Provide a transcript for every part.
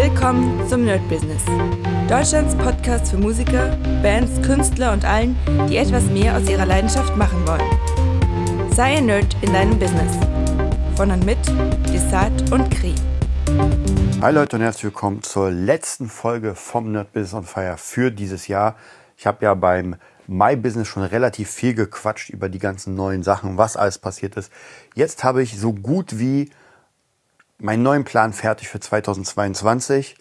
Willkommen zum Nerd Business. Deutschlands Podcast für Musiker, Bands, Künstler und allen, die etwas mehr aus ihrer Leidenschaft machen wollen. Sei ein Nerd in deinem Business. Von und mit Desart und Kri. Hi Leute und herzlich willkommen zur letzten Folge vom Nerd Business on Fire für dieses Jahr. Ich habe ja beim My Business schon relativ viel gequatscht über die ganzen neuen Sachen, was alles passiert ist. Jetzt habe ich so gut wie meinen neuen Plan fertig für 2022.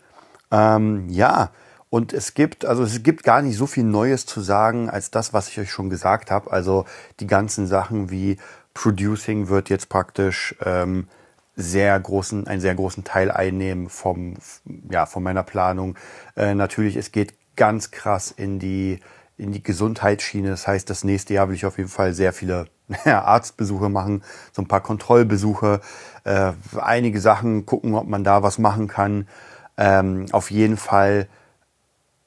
Ähm, ja, und es gibt, also es gibt gar nicht so viel Neues zu sagen als das, was ich euch schon gesagt habe. Also die ganzen Sachen wie Producing wird jetzt praktisch ähm, sehr großen, einen sehr großen Teil einnehmen vom, ja, von meiner Planung. Äh, natürlich, es geht ganz krass in die, in die Gesundheitsschiene. Das heißt, das nächste Jahr will ich auf jeden Fall sehr viele ja, Arztbesuche machen, so ein paar Kontrollbesuche, äh, einige Sachen gucken, ob man da was machen kann. Ähm, auf jeden Fall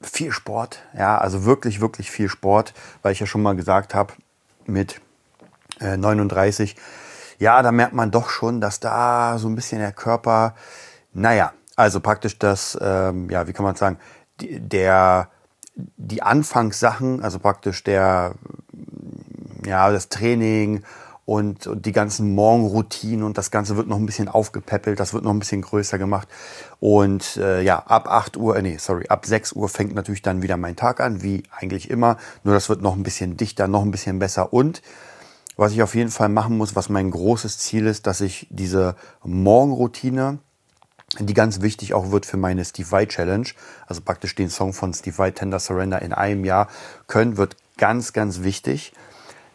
viel Sport, ja, also wirklich, wirklich viel Sport, weil ich ja schon mal gesagt habe, mit äh, 39, ja, da merkt man doch schon, dass da so ein bisschen der Körper, naja, also praktisch das, ähm, ja, wie kann man sagen, der, die Anfangssachen, also praktisch der, ja, das Training und, und die ganzen Morgenroutinen und das Ganze wird noch ein bisschen aufgepäppelt, das wird noch ein bisschen größer gemacht. Und äh, ja, ab 8 Uhr, äh, nee, sorry, ab 6 Uhr fängt natürlich dann wieder mein Tag an, wie eigentlich immer. Nur das wird noch ein bisschen dichter, noch ein bisschen besser. Und was ich auf jeden Fall machen muss, was mein großes Ziel ist, dass ich diese Morgenroutine, die ganz wichtig auch wird für meine Steve Vai Challenge, also praktisch den Song von Steve Vai Tender Surrender in einem Jahr können, wird ganz, ganz wichtig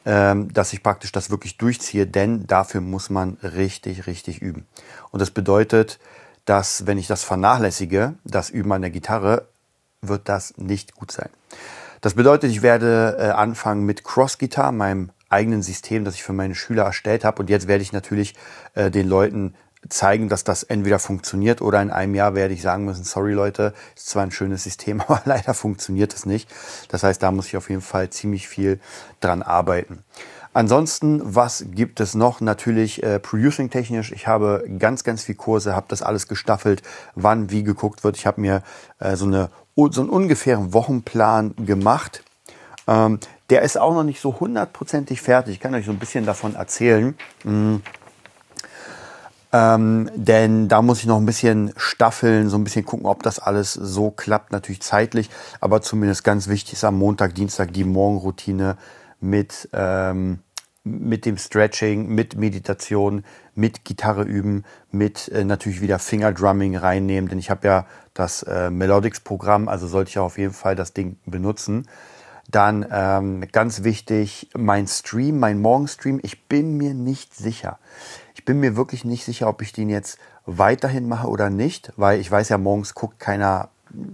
dass ich praktisch das wirklich durchziehe, denn dafür muss man richtig, richtig üben. Und das bedeutet, dass wenn ich das vernachlässige, das Üben an der Gitarre, wird das nicht gut sein. Das bedeutet, ich werde äh, anfangen mit Cross Guitar, meinem eigenen System, das ich für meine Schüler erstellt habe. Und jetzt werde ich natürlich äh, den Leuten zeigen, dass das entweder funktioniert oder in einem Jahr werde ich sagen müssen, sorry Leute, ist zwar ein schönes System, aber leider funktioniert es nicht. Das heißt, da muss ich auf jeden Fall ziemlich viel dran arbeiten. Ansonsten, was gibt es noch? Natürlich äh, Producing technisch. Ich habe ganz, ganz viel Kurse, habe das alles gestaffelt, wann wie geguckt wird. Ich habe mir äh, so, eine, so einen ungefähren Wochenplan gemacht. Ähm, der ist auch noch nicht so hundertprozentig fertig. Ich kann euch so ein bisschen davon erzählen. Hm ähm, denn da muss ich noch ein bisschen staffeln, so ein bisschen gucken, ob das alles so klappt, natürlich zeitlich. Aber zumindest ganz wichtig ist am Montag, Dienstag die Morgenroutine mit, ähm, mit dem Stretching, mit Meditation, mit Gitarre üben, mit äh, natürlich wieder Fingerdrumming reinnehmen, denn ich habe ja das äh, Melodics-Programm, also sollte ich auf jeden Fall das Ding benutzen. Dann ähm, ganz wichtig, mein Stream, mein Morgenstream, ich bin mir nicht sicher. Ich bin mir wirklich nicht sicher, ob ich den jetzt weiterhin mache oder nicht, weil ich weiß ja, morgens guckt keiner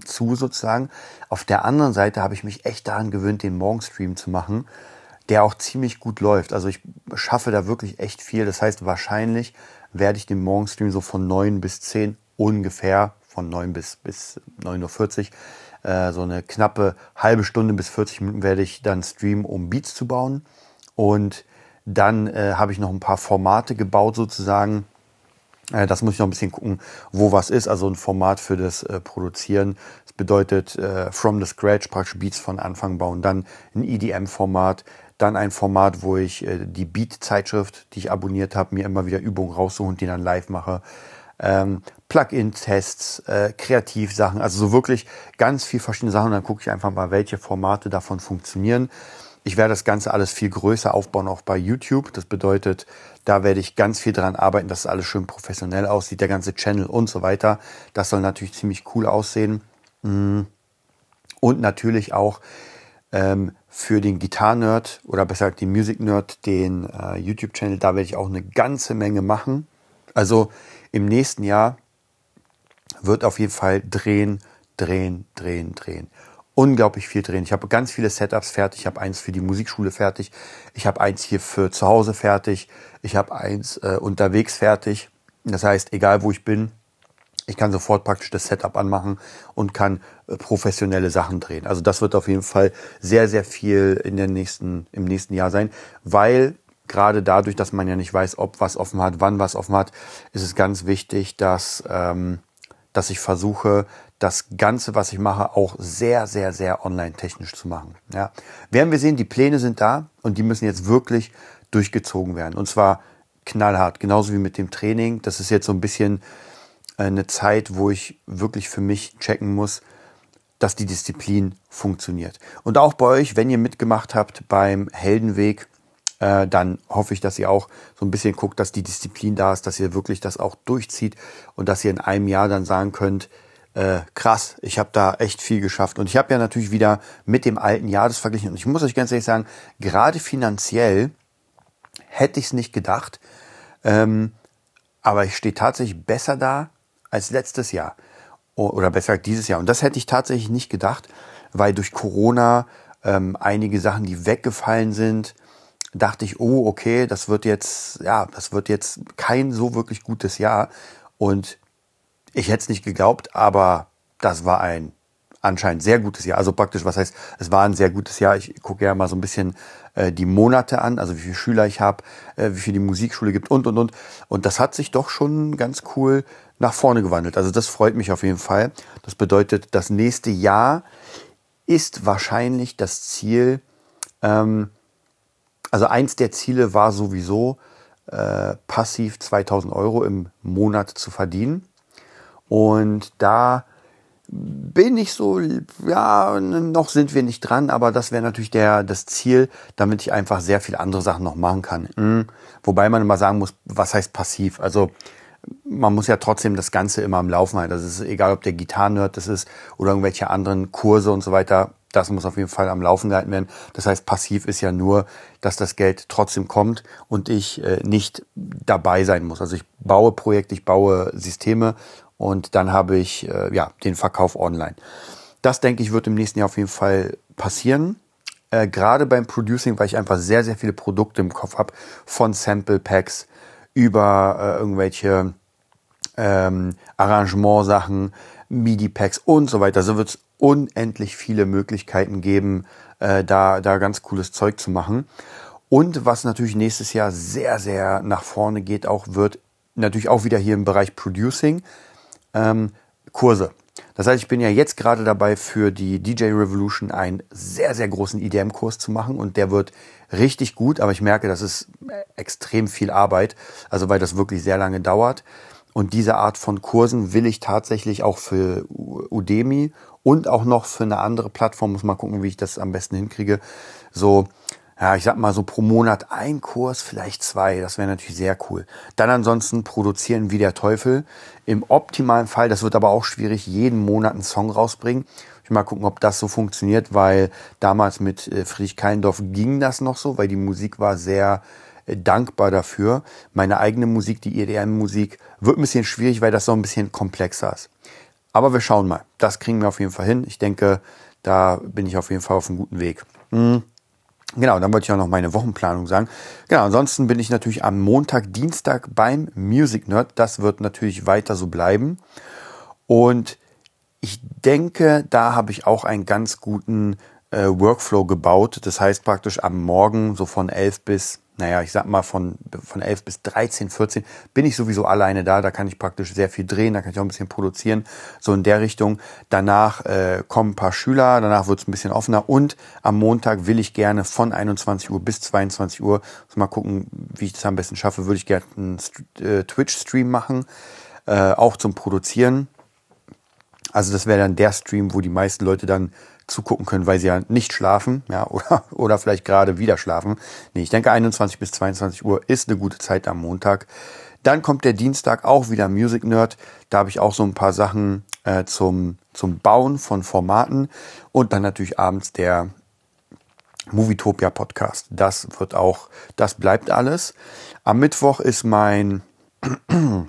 zu sozusagen. Auf der anderen Seite habe ich mich echt daran gewöhnt, den Morgenstream zu machen, der auch ziemlich gut läuft. Also ich schaffe da wirklich echt viel. Das heißt, wahrscheinlich werde ich den Morgenstream so von 9 bis 10 ungefähr, von 9 bis, bis 9.40 Uhr, äh, so eine knappe halbe Stunde bis 40 Minuten werde ich dann streamen, um Beats zu bauen. Und dann äh, habe ich noch ein paar Formate gebaut sozusagen. Äh, das muss ich noch ein bisschen gucken, wo was ist. Also ein Format für das äh, Produzieren. Das bedeutet äh, from the scratch praktisch Beats von Anfang bauen. Dann ein EDM-Format. Dann ein Format, wo ich äh, die Beat-Zeitschrift, die ich abonniert habe, mir immer wieder Übungen raussuche und die dann live mache. Ähm, Plugin-Tests, äh, Kreativsachen, also so wirklich ganz viel verschiedene Sachen. Und dann gucke ich einfach mal, welche Formate davon funktionieren. Ich werde das Ganze alles viel größer aufbauen, auch bei YouTube. Das bedeutet, da werde ich ganz viel dran arbeiten, dass alles schön professionell aussieht, der ganze Channel und so weiter. Das soll natürlich ziemlich cool aussehen. Mm. Und natürlich auch ähm, für den Gitarre-Nerd oder besser gesagt den Music-Nerd, den äh, YouTube-Channel, da werde ich auch eine ganze Menge machen. Also im nächsten Jahr wird auf jeden Fall drehen, drehen, drehen, drehen unglaublich viel drehen. Ich habe ganz viele Setups fertig. Ich habe eins für die Musikschule fertig. Ich habe eins hier für zu Hause fertig. Ich habe eins äh, unterwegs fertig. Das heißt, egal wo ich bin, ich kann sofort praktisch das Setup anmachen und kann äh, professionelle Sachen drehen. Also das wird auf jeden Fall sehr, sehr viel in der nächsten, im nächsten Jahr sein, weil gerade dadurch, dass man ja nicht weiß, ob was offen hat, wann was offen hat, ist es ganz wichtig, dass ähm, dass ich versuche, das Ganze, was ich mache, auch sehr, sehr, sehr online-technisch zu machen. Ja. Werden wir sehen, die Pläne sind da und die müssen jetzt wirklich durchgezogen werden. Und zwar knallhart, genauso wie mit dem Training. Das ist jetzt so ein bisschen äh, eine Zeit, wo ich wirklich für mich checken muss, dass die Disziplin funktioniert. Und auch bei euch, wenn ihr mitgemacht habt beim Heldenweg, äh, dann hoffe ich, dass ihr auch so ein bisschen guckt, dass die Disziplin da ist, dass ihr wirklich das auch durchzieht und dass ihr in einem Jahr dann sagen könnt, äh, krass, ich habe da echt viel geschafft. Und ich habe ja natürlich wieder mit dem alten Jahr das verglichen. Und ich muss euch ganz ehrlich sagen, gerade finanziell hätte ich es nicht gedacht. Ähm, aber ich stehe tatsächlich besser da als letztes Jahr. Oder besser dieses Jahr. Und das hätte ich tatsächlich nicht gedacht, weil durch Corona ähm, einige Sachen, die weggefallen sind, dachte ich, oh, okay, das wird jetzt, ja, das wird jetzt kein so wirklich gutes Jahr. Und ich hätte es nicht geglaubt, aber das war ein anscheinend sehr gutes Jahr. Also praktisch, was heißt, es war ein sehr gutes Jahr. Ich gucke ja mal so ein bisschen äh, die Monate an, also wie viele Schüler ich habe, äh, wie viel die Musikschule gibt und und und. Und das hat sich doch schon ganz cool nach vorne gewandelt. Also das freut mich auf jeden Fall. Das bedeutet, das nächste Jahr ist wahrscheinlich das Ziel. Ähm, also eins der Ziele war sowieso äh, passiv 2000 Euro im Monat zu verdienen. Und da bin ich so, ja, noch sind wir nicht dran, aber das wäre natürlich der, das Ziel, damit ich einfach sehr viele andere Sachen noch machen kann. Mhm. Wobei man immer sagen muss, was heißt passiv? Also man muss ja trotzdem das Ganze immer am Laufen halten. Das ist egal, ob der Gitarrenhirt das ist oder irgendwelche anderen Kurse und so weiter. Das muss auf jeden Fall am Laufen gehalten werden. Das heißt, passiv ist ja nur, dass das Geld trotzdem kommt und ich äh, nicht dabei sein muss. Also ich baue Projekte, ich baue Systeme und dann habe ich äh, ja den Verkauf online. Das denke ich wird im nächsten Jahr auf jeden Fall passieren. Äh, Gerade beim Producing, weil ich einfach sehr, sehr viele Produkte im Kopf habe, von Sample Packs über äh, irgendwelche ähm, Arrangementsachen, MIDI-Packs und so weiter. So wird es unendlich viele Möglichkeiten geben, äh, da, da ganz cooles Zeug zu machen. Und was natürlich nächstes Jahr sehr, sehr nach vorne geht, auch wird natürlich auch wieder hier im Bereich Producing ähm, Kurse. Das heißt, ich bin ja jetzt gerade dabei, für die DJ Revolution einen sehr, sehr großen EDM-Kurs zu machen und der wird richtig gut, aber ich merke, das ist extrem viel Arbeit, also weil das wirklich sehr lange dauert. Und diese Art von Kursen will ich tatsächlich auch für Udemy und auch noch für eine andere Plattform, muss mal gucken, wie ich das am besten hinkriege, so ja, ich sag mal so pro Monat ein Kurs, vielleicht zwei. Das wäre natürlich sehr cool. Dann ansonsten produzieren wie der Teufel. Im optimalen Fall, das wird aber auch schwierig, jeden Monat einen Song rausbringen. Ich mal gucken, ob das so funktioniert, weil damals mit äh, Friedrich Keindorf ging das noch so, weil die Musik war sehr äh, dankbar dafür. Meine eigene Musik, die EDM-Musik, wird ein bisschen schwierig, weil das so ein bisschen komplexer ist. Aber wir schauen mal. Das kriegen wir auf jeden Fall hin. Ich denke, da bin ich auf jeden Fall auf einem guten Weg. Mhm. Genau, dann wollte ich auch noch meine Wochenplanung sagen. Genau, ansonsten bin ich natürlich am Montag, Dienstag beim Music Nerd. Das wird natürlich weiter so bleiben. Und ich denke, da habe ich auch einen ganz guten äh, Workflow gebaut. Das heißt praktisch am Morgen so von 11 bis naja, ich sag mal von, von 11 bis 13, 14 bin ich sowieso alleine da. Da kann ich praktisch sehr viel drehen, da kann ich auch ein bisschen produzieren, so in der Richtung. Danach äh, kommen ein paar Schüler, danach wird es ein bisschen offener und am Montag will ich gerne von 21 Uhr bis 22 Uhr, muss mal gucken, wie ich das am besten schaffe, würde ich gerne einen äh, Twitch-Stream machen, äh, auch zum Produzieren. Also das wäre dann der Stream, wo die meisten Leute dann zugucken können, weil sie ja nicht schlafen, ja, oder, oder vielleicht gerade wieder schlafen. Nee, ich denke 21 bis 22 Uhr ist eine gute Zeit am Montag. Dann kommt der Dienstag auch wieder Music Nerd. Da habe ich auch so ein paar Sachen äh, zum, zum Bauen von Formaten und dann natürlich abends der Movietopia Podcast. Das wird auch, das bleibt alles. Am Mittwoch ist mein,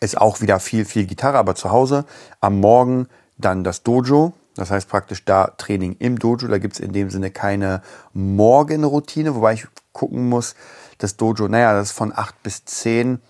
ist auch wieder viel, viel Gitarre, aber zu Hause. Am Morgen dann das Dojo. Das heißt praktisch da Training im Dojo. Da gibt es in dem Sinne keine Morgenroutine, wobei ich gucken muss, das Dojo, naja, das ist von 8 bis 10.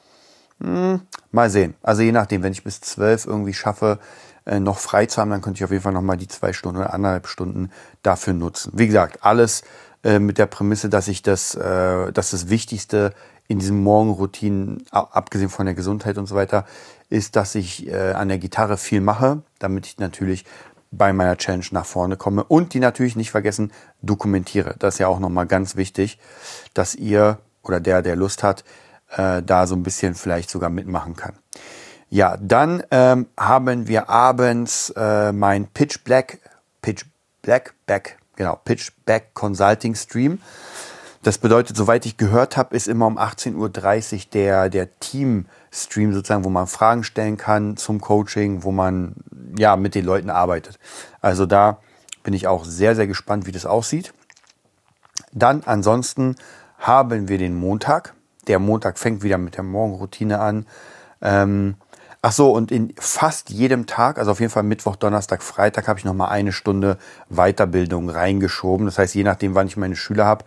Hm, mal sehen. Also je nachdem, wenn ich bis 12 irgendwie schaffe, äh, noch frei zu haben, dann könnte ich auf jeden Fall nochmal die zwei Stunden oder anderthalb Stunden dafür nutzen. Wie gesagt, alles äh, mit der Prämisse, dass ich das, äh, dass das Wichtigste in diesen Morgenroutinen, abgesehen von der Gesundheit und so weiter, ist, dass ich äh, an der Gitarre viel mache, damit ich natürlich bei meiner Challenge nach vorne komme und die natürlich nicht vergessen dokumentiere. Das ist ja auch nochmal ganz wichtig, dass ihr oder der, der Lust hat, äh, da so ein bisschen vielleicht sogar mitmachen kann. Ja, dann ähm, haben wir abends äh, mein Pitch Black, Pitch Black Back, genau, Pitch Back Consulting Stream. Das bedeutet, soweit ich gehört habe, ist immer um 18.30 Uhr der, der Team-Stream sozusagen, wo man Fragen stellen kann zum Coaching, wo man ja mit den Leuten arbeitet. Also da bin ich auch sehr, sehr gespannt, wie das aussieht. Dann ansonsten haben wir den Montag. Der Montag fängt wieder mit der Morgenroutine an. Ähm, ach so, und in fast jedem Tag, also auf jeden Fall Mittwoch, Donnerstag, Freitag, habe ich nochmal eine Stunde Weiterbildung reingeschoben. Das heißt, je nachdem, wann ich meine Schüler habe,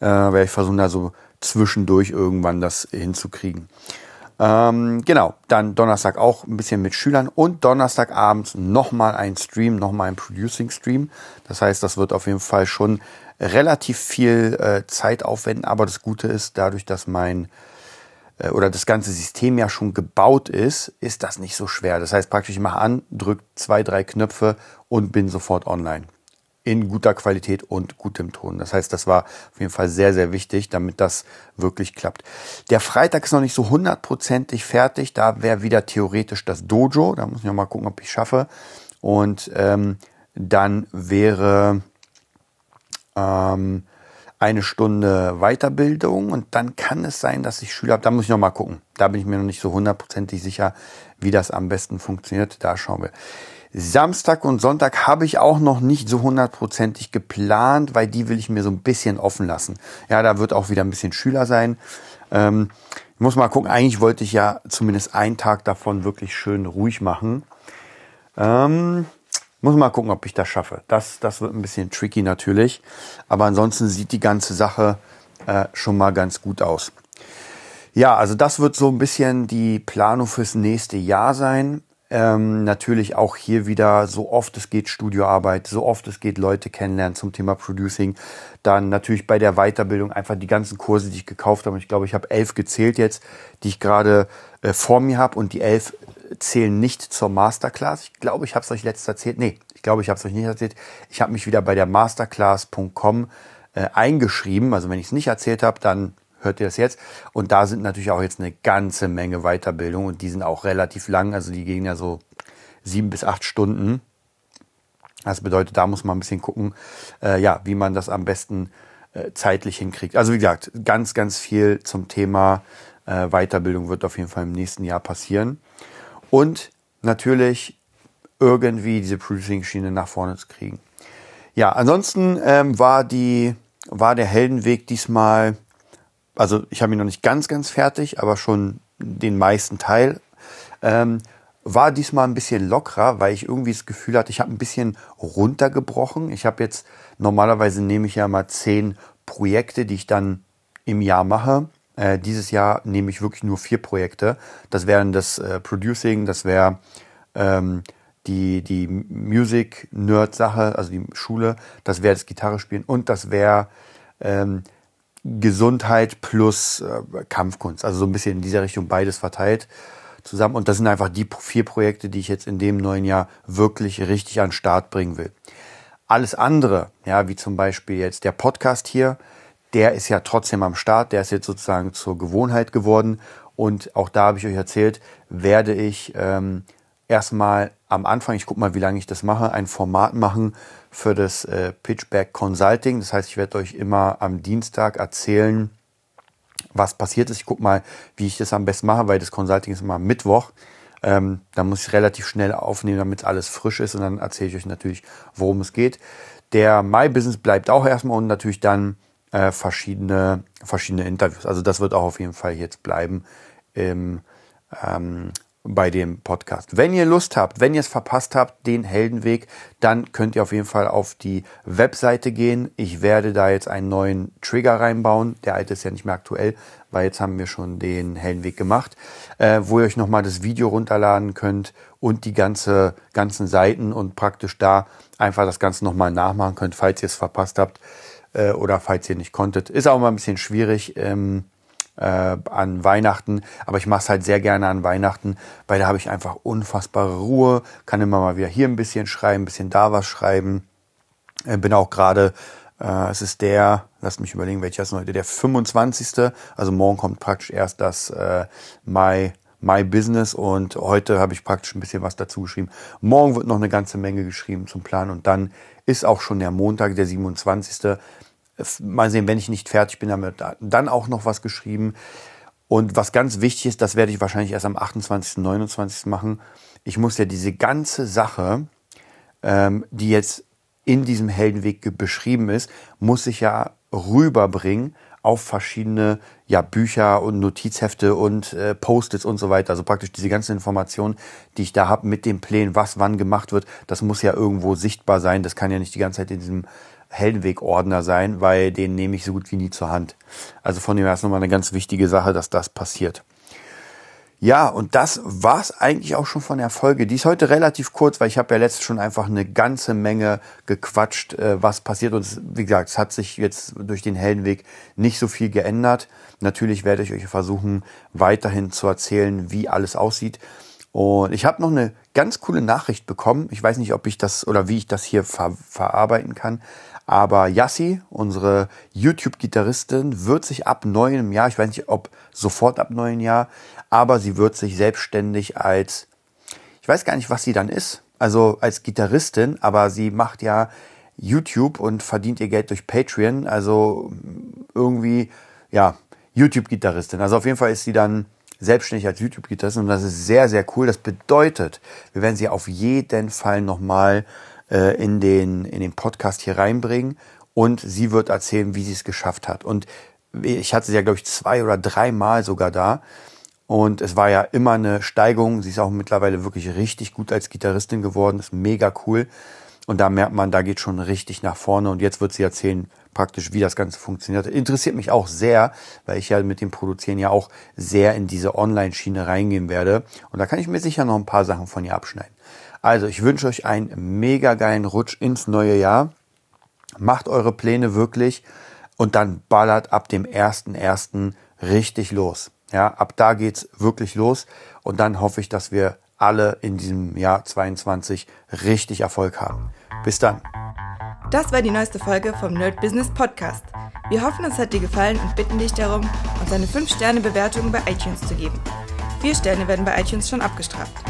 äh, werde ich versuchen, da so zwischendurch irgendwann das hinzukriegen. Ähm, genau, dann Donnerstag auch ein bisschen mit Schülern und Donnerstagabends nochmal ein Stream, nochmal ein Producing-Stream. Das heißt, das wird auf jeden Fall schon relativ viel äh, Zeit aufwenden, aber das Gute ist, dadurch, dass mein äh, oder das ganze System ja schon gebaut ist, ist das nicht so schwer. Das heißt praktisch, ich mache an, drücke zwei, drei Knöpfe und bin sofort online in guter Qualität und gutem Ton. Das heißt, das war auf jeden Fall sehr, sehr wichtig, damit das wirklich klappt. Der Freitag ist noch nicht so hundertprozentig fertig. Da wäre wieder theoretisch das Dojo. Da muss ich noch mal gucken, ob ich schaffe. Und ähm, dann wäre ähm, eine Stunde Weiterbildung und dann kann es sein, dass ich Schüler habe. Da muss ich noch mal gucken. Da bin ich mir noch nicht so hundertprozentig sicher, wie das am besten funktioniert. Da schauen wir. Samstag und Sonntag habe ich auch noch nicht so hundertprozentig geplant, weil die will ich mir so ein bisschen offen lassen. Ja, da wird auch wieder ein bisschen Schüler sein. Ähm, ich muss mal gucken, eigentlich wollte ich ja zumindest einen Tag davon wirklich schön ruhig machen. Ähm, muss mal gucken, ob ich das schaffe. Das, das wird ein bisschen tricky natürlich. Aber ansonsten sieht die ganze Sache äh, schon mal ganz gut aus. Ja, also das wird so ein bisschen die Planung fürs nächste Jahr sein. Ähm, natürlich auch hier wieder, so oft es geht, Studioarbeit, so oft es geht, Leute kennenlernen zum Thema Producing. Dann natürlich bei der Weiterbildung einfach die ganzen Kurse, die ich gekauft habe. Ich glaube, ich habe elf gezählt jetzt, die ich gerade äh, vor mir habe. Und die elf zählen nicht zur Masterclass. Ich glaube, ich habe es euch letztes erzählt. Nee, ich glaube, ich habe es euch nicht erzählt. Ich habe mich wieder bei der masterclass.com äh, eingeschrieben. Also wenn ich es nicht erzählt habe, dann hört ihr das jetzt. Und da sind natürlich auch jetzt eine ganze Menge Weiterbildung und die sind auch relativ lang. Also die gehen ja so sieben bis acht Stunden. Das bedeutet, da muss man ein bisschen gucken, äh, ja, wie man das am besten äh, zeitlich hinkriegt. Also wie gesagt, ganz, ganz viel zum Thema äh, Weiterbildung wird auf jeden Fall im nächsten Jahr passieren. Und natürlich irgendwie diese Producing-Schiene nach vorne zu kriegen. Ja, ansonsten ähm, war die war der Heldenweg diesmal also ich habe ihn noch nicht ganz, ganz fertig, aber schon den meisten Teil. Ähm, war diesmal ein bisschen lockerer, weil ich irgendwie das Gefühl hatte, ich habe ein bisschen runtergebrochen. Ich habe jetzt, normalerweise nehme ich ja mal zehn Projekte, die ich dann im Jahr mache. Äh, dieses Jahr nehme ich wirklich nur vier Projekte. Das wären das äh, Producing, das wäre ähm, die, die Music-Nerd-Sache, also die Schule, das wäre das Gitarre spielen und das wäre ähm, Gesundheit plus äh, Kampfkunst. Also so ein bisschen in dieser Richtung beides verteilt zusammen. Und das sind einfach die vier Projekte, die ich jetzt in dem neuen Jahr wirklich richtig an den Start bringen will. Alles andere, ja, wie zum Beispiel jetzt der Podcast hier, der ist ja trotzdem am Start, der ist jetzt sozusagen zur Gewohnheit geworden. Und auch da habe ich euch erzählt, werde ich ähm, erstmal am Anfang, ich gucke mal, wie lange ich das mache, ein Format machen, für das äh, Pitchback Consulting. Das heißt, ich werde euch immer am Dienstag erzählen, was passiert ist. Ich gucke mal, wie ich das am besten mache, weil das Consulting ist immer Mittwoch. Ähm, da muss ich relativ schnell aufnehmen, damit alles frisch ist und dann erzähle ich euch natürlich, worum es geht. Der My Business bleibt auch erstmal und natürlich dann äh, verschiedene, verschiedene Interviews. Also das wird auch auf jeden Fall jetzt bleiben im ähm, bei dem Podcast. Wenn ihr Lust habt, wenn ihr es verpasst habt, den Heldenweg, dann könnt ihr auf jeden Fall auf die Webseite gehen. Ich werde da jetzt einen neuen Trigger reinbauen. Der alte ist ja nicht mehr aktuell, weil jetzt haben wir schon den Heldenweg gemacht, äh, wo ihr euch nochmal das Video runterladen könnt und die ganze, ganzen Seiten und praktisch da einfach das Ganze nochmal nachmachen könnt, falls ihr es verpasst habt äh, oder falls ihr nicht konntet. Ist auch mal ein bisschen schwierig. Ähm, äh, an Weihnachten. Aber ich mache es halt sehr gerne an Weihnachten, weil da habe ich einfach unfassbare Ruhe, kann immer mal wieder hier ein bisschen schreiben, ein bisschen da was schreiben. Äh, bin auch gerade, äh, es ist der, lasst mich überlegen, welcher ist heute, der 25. Also morgen kommt praktisch erst das äh, Mai My Business und heute habe ich praktisch ein bisschen was dazu geschrieben. Morgen wird noch eine ganze Menge geschrieben zum Plan und dann ist auch schon der Montag, der 27. Mal sehen, wenn ich nicht fertig bin damit, dann auch noch was geschrieben. Und was ganz wichtig ist, das werde ich wahrscheinlich erst am 28., 29. machen. Ich muss ja diese ganze Sache, ähm, die jetzt in diesem Heldenweg beschrieben ist, muss ich ja rüberbringen auf verschiedene ja, Bücher und Notizhefte und äh, Post-its und so weiter. Also praktisch diese ganzen Informationen, die ich da habe mit den Plänen, was wann gemacht wird, das muss ja irgendwo sichtbar sein. Das kann ja nicht die ganze Zeit in diesem Heldenweg-Ordner sein, weil den nehme ich so gut wie nie zur Hand. Also von dem her ist nochmal eine ganz wichtige Sache, dass das passiert. Ja, und das war's eigentlich auch schon von der Folge. Die ist heute relativ kurz, weil ich habe ja letztes schon einfach eine ganze Menge gequatscht, äh, was passiert. Und wie gesagt, es hat sich jetzt durch den Heldenweg nicht so viel geändert. Natürlich werde ich euch versuchen, weiterhin zu erzählen, wie alles aussieht. Und ich habe noch eine ganz coole Nachricht bekommen. Ich weiß nicht, ob ich das oder wie ich das hier ver verarbeiten kann. Aber Yassi, unsere YouTube-Gitarristin, wird sich ab neuem Jahr, ich weiß nicht, ob sofort ab neuem Jahr, aber sie wird sich selbstständig als, ich weiß gar nicht, was sie dann ist, also als Gitarristin, aber sie macht ja YouTube und verdient ihr Geld durch Patreon, also irgendwie, ja, YouTube-Gitarristin. Also auf jeden Fall ist sie dann selbstständig als YouTube-Gitarristin und das ist sehr, sehr cool. Das bedeutet, wir werden sie auf jeden Fall nochmal äh, in, den, in den Podcast hier reinbringen und sie wird erzählen, wie sie es geschafft hat. Und ich hatte sie ja, glaube ich, zwei oder dreimal sogar da. Und es war ja immer eine Steigung. Sie ist auch mittlerweile wirklich richtig gut als Gitarristin geworden. Ist mega cool. Und da merkt man, da geht schon richtig nach vorne. Und jetzt wird sie erzählen, praktisch, wie das Ganze funktioniert. Interessiert mich auch sehr, weil ich ja mit dem Produzieren ja auch sehr in diese Online-Schiene reingehen werde. Und da kann ich mir sicher noch ein paar Sachen von ihr abschneiden. Also, ich wünsche euch einen mega geilen Rutsch ins neue Jahr. Macht eure Pläne wirklich und dann ballert ab dem 1.1. richtig los. Ja, ab da geht's wirklich los und dann hoffe ich, dass wir alle in diesem Jahr 22 richtig Erfolg haben. Bis dann. Das war die neueste Folge vom Nerd Business Podcast. Wir hoffen, es hat dir gefallen und bitten dich darum, uns eine 5-Sterne-Bewertung bei iTunes zu geben. Vier Sterne werden bei iTunes schon abgestraft.